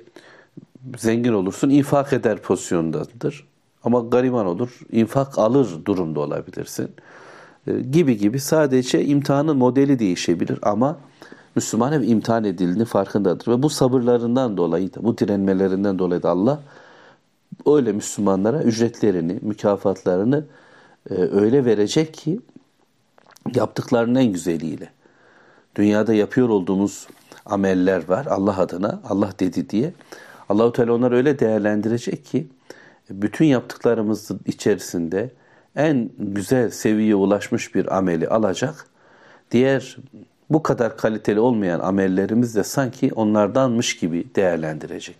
Speaker 1: zengin olursun, infak eder pozisyondadır. Ama gariban olur, infak alır durumda olabilirsin. E, gibi gibi sadece imtihanın modeli değişebilir ama Müslüman hep imtihan edildiğini farkındadır. Ve bu sabırlarından dolayı da, bu direnmelerinden dolayı da Allah öyle Müslümanlara ücretlerini, mükafatlarını e, öyle verecek ki yaptıklarının en güzeliyle. Dünyada yapıyor olduğumuz ameller var Allah adına, Allah dedi diye. Allahu Teala onları öyle değerlendirecek ki bütün yaptıklarımızın içerisinde en güzel seviyeye ulaşmış bir ameli alacak. Diğer bu kadar kaliteli olmayan amellerimiz de sanki onlardanmış gibi değerlendirecek.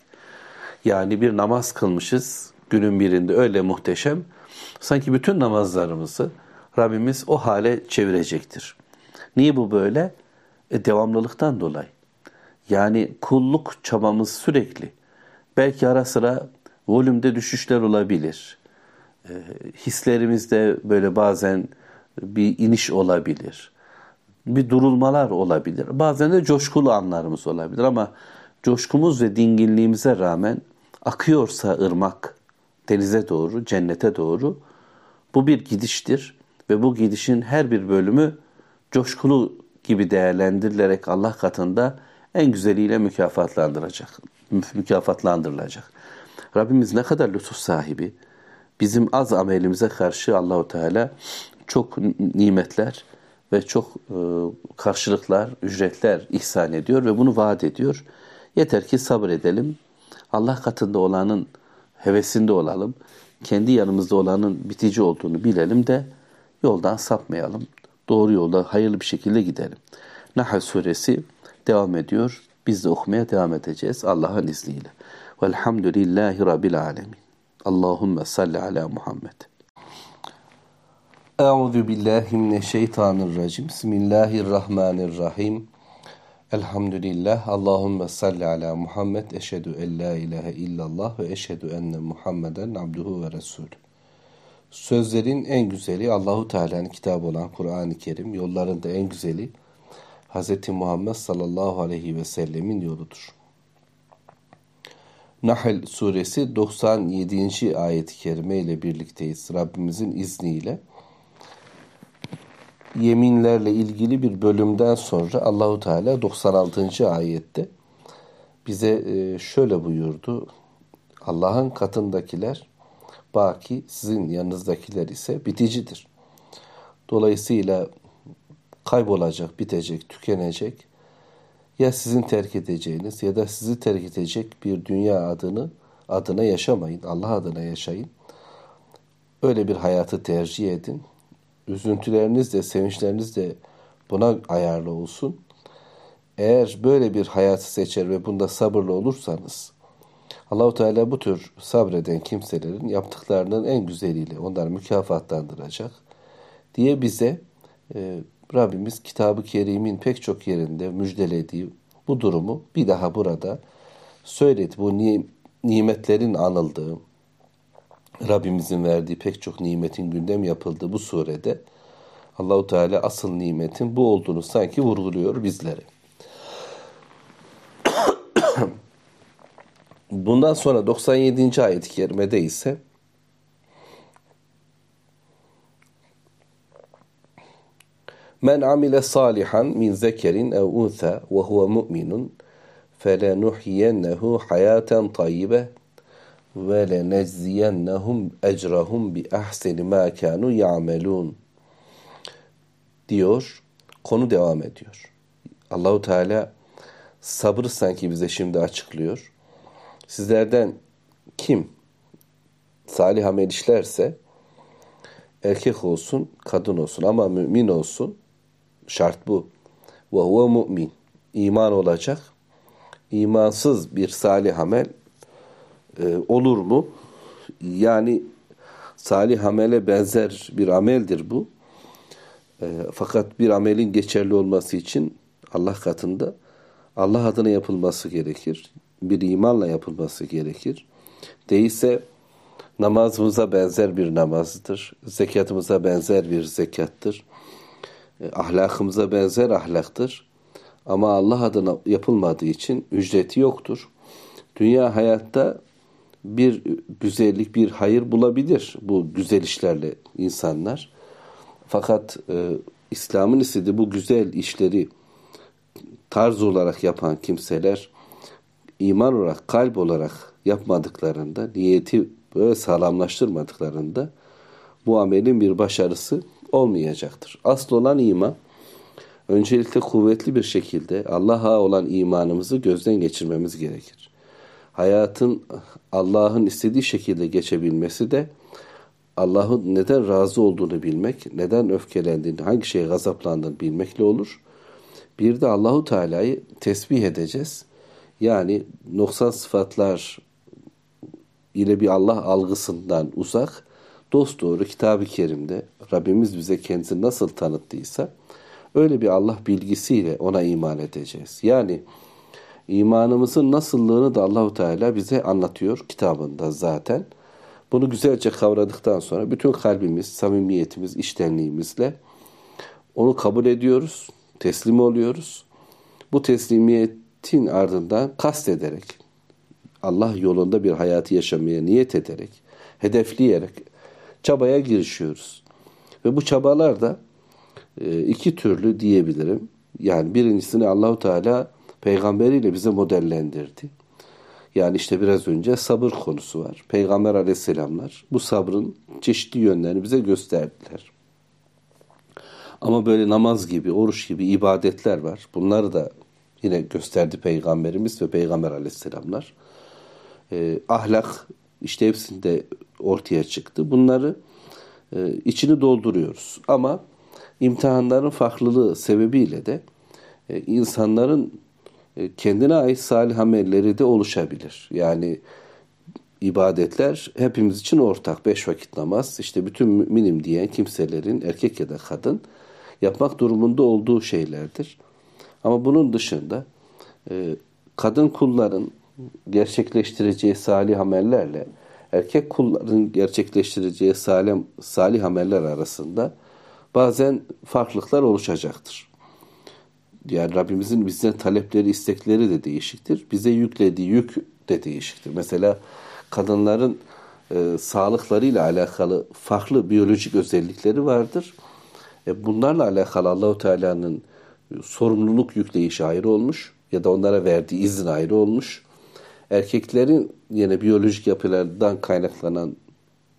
Speaker 1: Yani bir namaz kılmışız günün birinde öyle muhteşem. Sanki bütün namazlarımızı Rabbimiz o hale çevirecektir. Niye bu böyle? E, devamlılıktan dolayı. Yani kulluk çabamız sürekli. Belki ara sıra volümde düşüşler olabilir. E, hislerimizde böyle bazen bir iniş olabilir. Bir durulmalar olabilir. Bazen de coşkulu anlarımız olabilir ama coşkumuz ve dinginliğimize rağmen akıyorsa ırmak denize doğru, cennete doğru bu bir gidiştir ve bu gidişin her bir bölümü coşkulu gibi değerlendirilerek Allah katında en güzeliyle mükafatlandıracak. Mükafatlandırılacak. Rabbimiz ne kadar lütuf sahibi. Bizim az amelimize karşı Allahu Teala çok nimetler ve çok e, karşılıklar, ücretler ihsan ediyor ve bunu vaat ediyor. Yeter ki sabredelim. Allah katında olanın hevesinde olalım. Kendi yanımızda olanın bitici olduğunu bilelim de yoldan sapmayalım. Doğru yolda hayırlı bir şekilde gidelim. Nahl suresi devam ediyor. Biz de okumaya devam edeceğiz Allah'ın izniyle. Velhamdülillahi Rabbil alemin. Allahümme salli ala Muhammed. Euzu billahi mineşşeytanirracim. Bismillahirrahmanirrahim. Elhamdülillah. Allahümme salli ala Muhammed. Eşhedü en la ilahe illallah ve eşhedü enne Muhammeden abduhu ve resulü. Sözlerin en güzeli Allahu Teala'nın kitabı olan Kur'an-ı Kerim. Yolların da en güzeli Hz. Muhammed sallallahu aleyhi ve sellemin yoludur. Nahl suresi 97. ayet-i kerime ile birlikteyiz. Rabbimizin izniyle yeminlerle ilgili bir bölümden sonra Allahu Teala 96. ayette bize e, şöyle buyurdu. Allah'ın katındakiler baki, sizin yanınızdakiler ise biticidir. Dolayısıyla kaybolacak, bitecek, tükenecek ya sizin terk edeceğiniz ya da sizi terk edecek bir dünya adını adına yaşamayın. Allah adına yaşayın. Öyle bir hayatı tercih edin üzüntüleriniz de sevinçleriniz de buna ayarlı olsun. Eğer böyle bir hayatı seçer ve bunda sabırlı olursanız Allahu Teala bu tür sabreden kimselerin yaptıklarının en güzeliyle onları mükafatlandıracak diye bize e, Rabbimiz Kitab-ı Kerim'in pek çok yerinde müjdelediği bu durumu bir daha burada söyledi. Bu nimetlerin anıldığı, Rabbimizin verdiği pek çok nimetin gündem yapıldığı bu surede Allahu Teala asıl nimetin bu olduğunu sanki vurguluyor bizlere. Bundan sonra 97. ayet-i kerimede ise Men amile salihan min zekerin ev unsa ve huve mu'minun felenuhyiyennehu hayaten tayyibe ve lenecziyennehum ecrahum bi ahseni ma kanu ya'melun diyor. Konu devam ediyor. Allahu Teala sabır sanki bize şimdi açıklıyor. Sizlerden kim salih amel işlerse erkek olsun, kadın olsun ama mümin olsun. Şart bu. Ve huve mu'min. İman olacak. İmansız bir salih amel e, olur mu? Yani salih amele benzer bir ameldir bu. E, fakat bir amelin geçerli olması için Allah katında Allah adına yapılması gerekir. Bir imanla yapılması gerekir. Değilse namazımıza benzer bir namazdır. Zekatımıza benzer bir zekattır. E, ahlakımıza benzer ahlaktır. Ama Allah adına yapılmadığı için ücreti yoktur. Dünya hayatta bir güzellik, bir hayır bulabilir bu güzel işlerle insanlar. Fakat e, İslam'ın istediği bu güzel işleri tarz olarak yapan kimseler iman olarak, kalp olarak yapmadıklarında, niyeti böyle sağlamlaştırmadıklarında bu amelin bir başarısı olmayacaktır. Asıl olan iman öncelikle kuvvetli bir şekilde Allah'a olan imanımızı gözden geçirmemiz gerekir. Hayatın Allah'ın istediği şekilde geçebilmesi de Allah'ın neden razı olduğunu bilmek, neden öfkelendiğini, hangi şeye gazaplandığını bilmekle olur. Bir de Allahu Teala'yı tesbih edeceğiz. Yani noksan sıfatlar ile bir Allah algısından uzak, dost doğru Kitab-ı Kerim'de Rabbimiz bize kendisini nasıl tanıttıysa öyle bir Allah bilgisiyle ona iman edeceğiz. Yani imanımızın nasıllığını da Allahu Teala bize anlatıyor kitabında zaten. Bunu güzelce kavradıktan sonra bütün kalbimiz, samimiyetimiz, iştenliğimizle onu kabul ediyoruz, teslim oluyoruz. Bu teslimiyetin ardından kast ederek, Allah yolunda bir hayatı yaşamaya niyet ederek, hedefleyerek çabaya girişiyoruz. Ve bu çabalar da e, iki türlü diyebilirim. Yani birincisini Allahu Teala peygamberiyle bize modellendirdi. Yani işte biraz önce sabır konusu var. Peygamber aleyhisselamlar bu sabrın çeşitli yönlerini bize gösterdiler. Ama böyle namaz gibi, oruç gibi ibadetler var. Bunları da yine gösterdi Peygamberimiz ve Peygamber aleyhisselamlar. E, ahlak işte hepsinde ortaya çıktı. Bunları e, içini dolduruyoruz. Ama imtihanların farklılığı sebebiyle de e, insanların e, kendine ait salih amelleri de oluşabilir. Yani ibadetler hepimiz için ortak. Beş vakit namaz, işte bütün müminim diyen kimselerin erkek ya da kadın yapmak durumunda olduğu şeylerdir. Ama bunun dışında e, kadın kulların gerçekleştireceği salih amellerle erkek kulların gerçekleştireceği salih, salih ameller arasında bazen farklılıklar oluşacaktır. Yani Rabbimizin bize talepleri, istekleri de değişiktir. Bize yüklediği yük de değişiktir. Mesela kadınların e, sağlıklarıyla alakalı farklı biyolojik özellikleri vardır. E, bunlarla alakalı Allahu Teala'nın sorumluluk yükleyişi ayrı olmuş ya da onlara verdiği izin ayrı olmuş. Erkeklerin yine biyolojik yapılardan kaynaklanan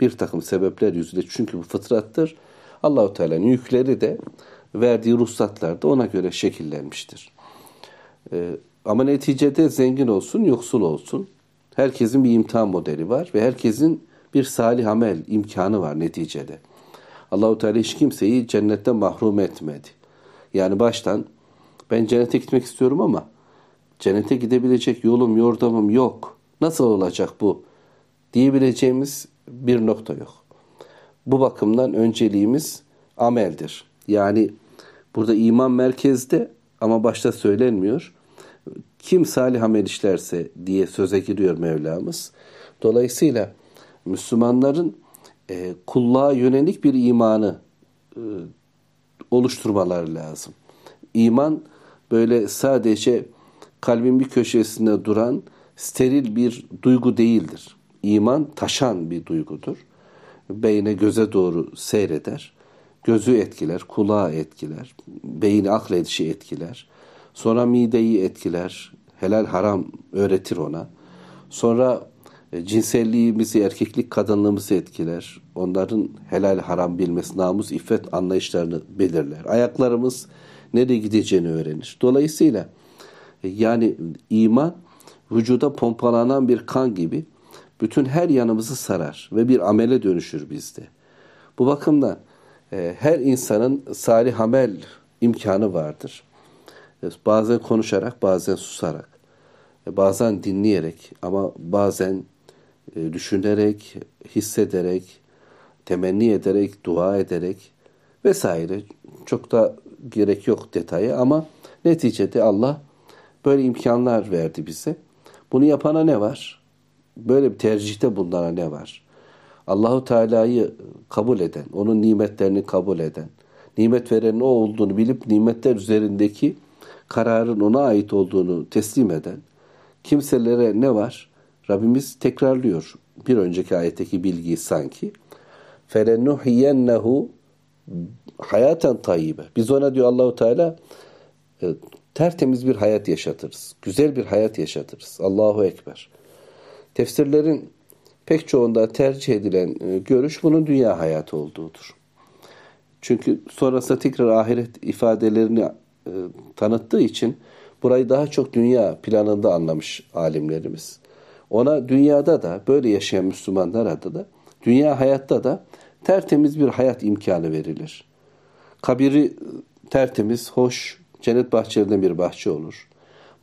Speaker 1: bir takım sebepler yüzüyle çünkü bu fıtrattır. Allahu Teala'nın yükleri de verdiği ruhsatlar da ona göre şekillenmiştir. Ee, ama neticede zengin olsun, yoksul olsun. Herkesin bir imtihan modeli var ve herkesin bir salih amel imkanı var neticede. Allahu Teala hiç kimseyi cennetten mahrum etmedi. Yani baştan ben cennete gitmek istiyorum ama cennete gidebilecek yolum, yordamım yok. Nasıl olacak bu? Diyebileceğimiz bir nokta yok. Bu bakımdan önceliğimiz ameldir. Yani burada iman merkezde ama başta söylenmiyor. Kim salih amel işlerse diye söze giriyor Mevlamız. Dolayısıyla Müslümanların e, kulluğa yönelik bir imanı e, oluşturmaları lazım. İman böyle sadece kalbin bir köşesinde duran steril bir duygu değildir. İman taşan bir duygudur. Beyne göze doğru seyreder. Gözü etkiler, kulağı etkiler, beyni akledişi etkiler. Sonra mideyi etkiler, helal haram öğretir ona. Sonra cinselliğimizi, erkeklik kadınlığımızı etkiler. Onların helal haram bilmesi, namus, iffet anlayışlarını belirler. Ayaklarımız nereye gideceğini öğrenir. Dolayısıyla e, yani iman vücuda pompalanan bir kan gibi bütün her yanımızı sarar ve bir amele dönüşür bizde. Bu bakımdan e, her insanın salih amel imkanı vardır. E, bazen konuşarak, bazen susarak, e, bazen dinleyerek ama bazen e, düşünerek, hissederek, temenni ederek, dua ederek vesaire. Çok da gerek yok detayı ama neticede Allah böyle imkanlar verdi bize. Bunu yapana ne var? Böyle bir tercihte bulunana ne var? Allahu Teala'yı kabul eden, onun nimetlerini kabul eden, nimet verenin o olduğunu bilip nimetler üzerindeki kararın ona ait olduğunu teslim eden kimselere ne var? Rabbimiz tekrarlıyor bir önceki ayetteki bilgiyi sanki. فَلَنُحْيَنَّهُ hayaten tayyibe. Biz ona diyor Allahu Teala e, tertemiz bir hayat yaşatırız. Güzel bir hayat yaşatırız. Allahu Ekber. Tefsirlerin pek çoğunda tercih edilen e, görüş bunun dünya hayatı olduğudur. Çünkü sonrasında tekrar ahiret ifadelerini e, tanıttığı için burayı daha çok dünya planında anlamış alimlerimiz. Ona dünyada da böyle yaşayan Müslümanlar adı da dünya hayatta da tertemiz bir hayat imkanı verilir. Kabiri tertemiz, hoş, cennet bahçelerinden bir bahçe olur.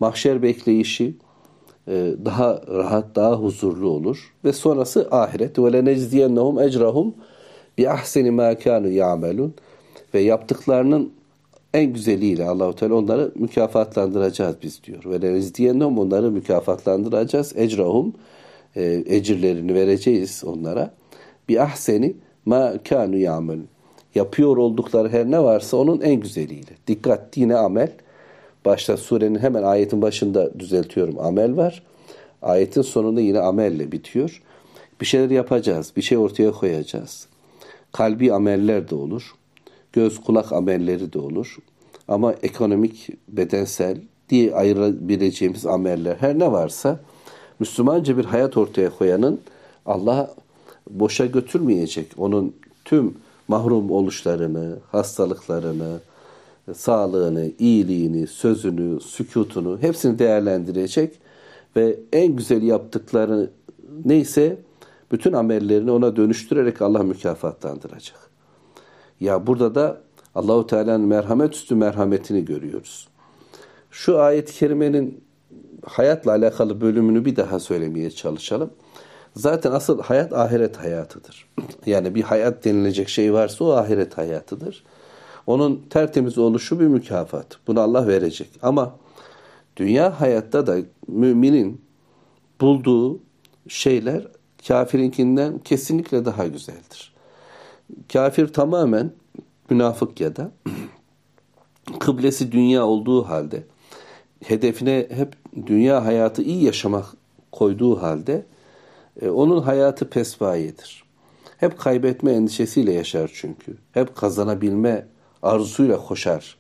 Speaker 1: Mahşer bekleyişi e, daha rahat, daha huzurlu olur. Ve sonrası ahiret. Ve lenecziyennehum ecrahum bi ahseni ma kanu ya'melun. Ve yaptıklarının en güzeliyle Allahu Teala onları mükafatlandıracağız biz diyor. Ve lenecziyennehum onları mükafatlandıracağız. Ecrahum e, ecirlerini vereceğiz onlara. Bi ahseni ma kanu ya'melun. Yapıyor oldukları her ne varsa onun en güzeliyle. Dikkat yine amel. Başta surenin hemen ayetin başında düzeltiyorum amel var. Ayetin sonunda yine amelle bitiyor. Bir şeyler yapacağız, bir şey ortaya koyacağız. Kalbi ameller de olur. Göz kulak amelleri de olur. Ama ekonomik, bedensel diye ayırabileceğimiz ameller her ne varsa Müslümanca bir hayat ortaya koyanın Allah boşa götürmeyecek. Onun tüm mahrum oluşlarını, hastalıklarını, sağlığını, iyiliğini, sözünü, sükutunu hepsini değerlendirecek ve en güzel yaptıkları neyse bütün amellerini ona dönüştürerek Allah mükafatlandıracak. Ya burada da Allahu Teala'nın merhamet üstü merhametini görüyoruz. Şu ayet-i kerimenin hayatla alakalı bölümünü bir daha söylemeye çalışalım. Zaten asıl hayat ahiret hayatıdır. Yani bir hayat denilecek şey varsa o ahiret hayatıdır. Onun tertemiz oluşu bir mükafat. Bunu Allah verecek. Ama dünya hayatta da müminin bulduğu şeyler kafirinkinden kesinlikle daha güzeldir. Kafir tamamen münafık ya da kıblesi dünya olduğu halde hedefine hep dünya hayatı iyi yaşamak koyduğu halde e, onun hayatı pespayedir. Hep kaybetme endişesiyle yaşar çünkü. Hep kazanabilme arzusuyla koşar.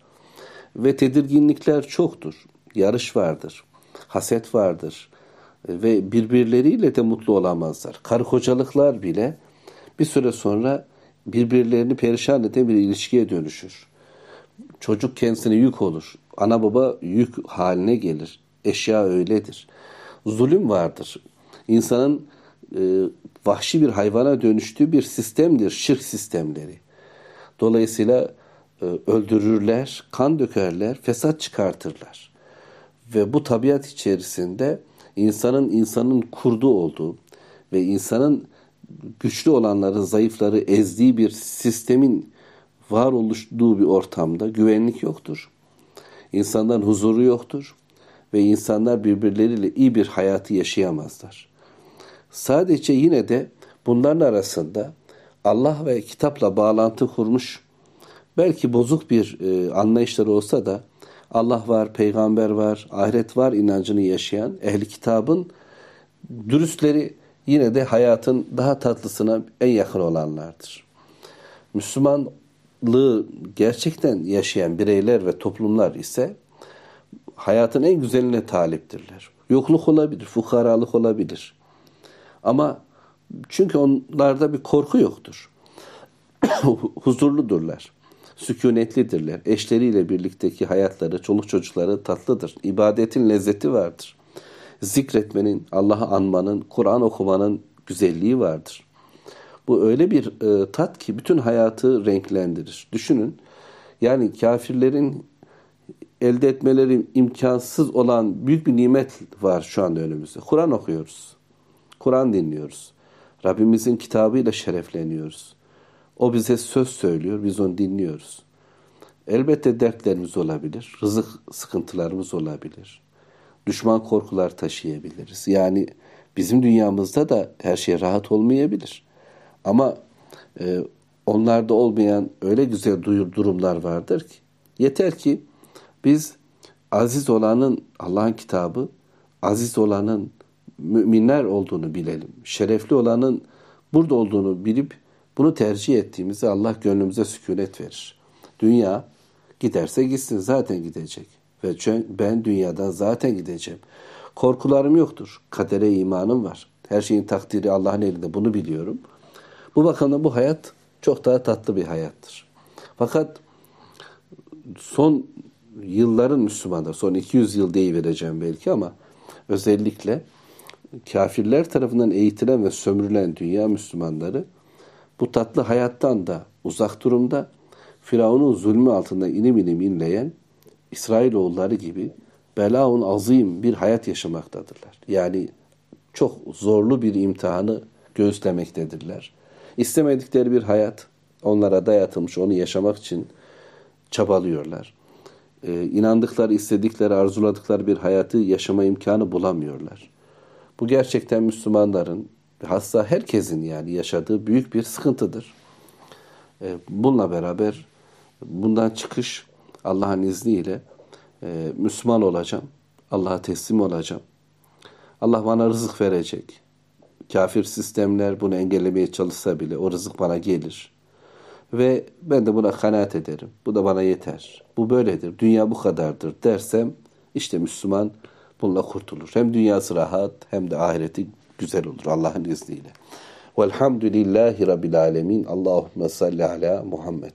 Speaker 1: Ve tedirginlikler çoktur. Yarış vardır. Haset vardır. E, ve birbirleriyle de mutlu olamazlar. Karı kocalıklar bile bir süre sonra birbirlerini perişan eden bir ilişkiye dönüşür. Çocuk kendisine yük olur. Ana baba yük haline gelir. Eşya öyledir. Zulüm vardır. İnsanın e, vahşi bir hayvana dönüştüğü bir sistemdir şirk sistemleri. Dolayısıyla e, öldürürler, kan dökerler, fesat çıkartırlar. Ve bu tabiat içerisinde insanın insanın kurdu olduğu ve insanın güçlü olanları, zayıfları ezdiği bir sistemin var oluştuğu bir ortamda güvenlik yoktur. İnsanların huzuru yoktur ve insanlar birbirleriyle iyi bir hayatı yaşayamazlar. Sadece yine de bunların arasında Allah ve kitapla bağlantı kurmuş belki bozuk bir e, anlayışları olsa da Allah var, peygamber var, ahiret var inancını yaşayan ehli kitabın dürüstleri yine de hayatın daha tatlısına en yakın olanlardır. Müslümanlığı gerçekten yaşayan bireyler ve toplumlar ise hayatın en güzeline taliptirler. Yokluk olabilir, fukaralık olabilir. Ama çünkü onlarda bir korku yoktur. Huzurludurlar. Sükunetlidirler. Eşleriyle birlikteki hayatları, çoluk çocukları tatlıdır. İbadetin lezzeti vardır. Zikretmenin, Allah'ı anmanın, Kur'an okumanın güzelliği vardır. Bu öyle bir e, tat ki bütün hayatı renklendirir. Düşünün yani kafirlerin elde etmeleri imkansız olan büyük bir nimet var şu anda önümüzde. Kur'an okuyoruz. Kur'an dinliyoruz. Rabbimizin kitabıyla şerefleniyoruz. O bize söz söylüyor, biz onu dinliyoruz. Elbette dertlerimiz olabilir, rızık sıkıntılarımız olabilir. Düşman korkular taşıyabiliriz. Yani bizim dünyamızda da her şey rahat olmayabilir. Ama e, onlarda olmayan öyle güzel durumlar vardır ki yeter ki biz aziz olanın Allah'ın kitabı, aziz olanın müminler olduğunu bilelim. Şerefli olanın burada olduğunu bilip bunu tercih ettiğimizde Allah gönlümüze sükunet verir. Dünya giderse gitsin zaten gidecek. Ve ben dünyadan zaten gideceğim. Korkularım yoktur. Kadere imanım var. Her şeyin takdiri Allah'ın elinde bunu biliyorum. Bu bakımdan bu hayat çok daha tatlı bir hayattır. Fakat son yılların Müslümanlar, son 200 yıl vereceğim belki ama özellikle kafirler tarafından eğitilen ve sömürülen dünya Müslümanları bu tatlı hayattan da uzak durumda Firavun'un zulmü altında inim inim inleyen İsrailoğulları gibi belaun azim bir hayat yaşamaktadırlar. Yani çok zorlu bir imtihanı göğüslemektedirler. İstemedikleri bir hayat onlara dayatılmış, onu yaşamak için çabalıyorlar. Ee, inandıkları, istedikleri, arzuladıkları bir hayatı yaşama imkanı bulamıyorlar. Bu gerçekten Müslümanların, hasta herkesin yani yaşadığı büyük bir sıkıntıdır. Ee, bununla beraber bundan çıkış Allah'ın izniyle e, Müslüman olacağım. Allah'a teslim olacağım. Allah bana rızık verecek. Kafir sistemler bunu engellemeye çalışsa bile o rızık bana gelir. Ve ben de buna kanaat ederim. Bu da bana yeter. Bu böyledir. Dünya bu kadardır dersem işte Müslüman bununla kurtulur. Hem dünyası rahat hem de ahireti güzel olur Allah'ın izniyle. Velhamdülillahi Rabbil Alemin. Allahümme salli ala Muhammed.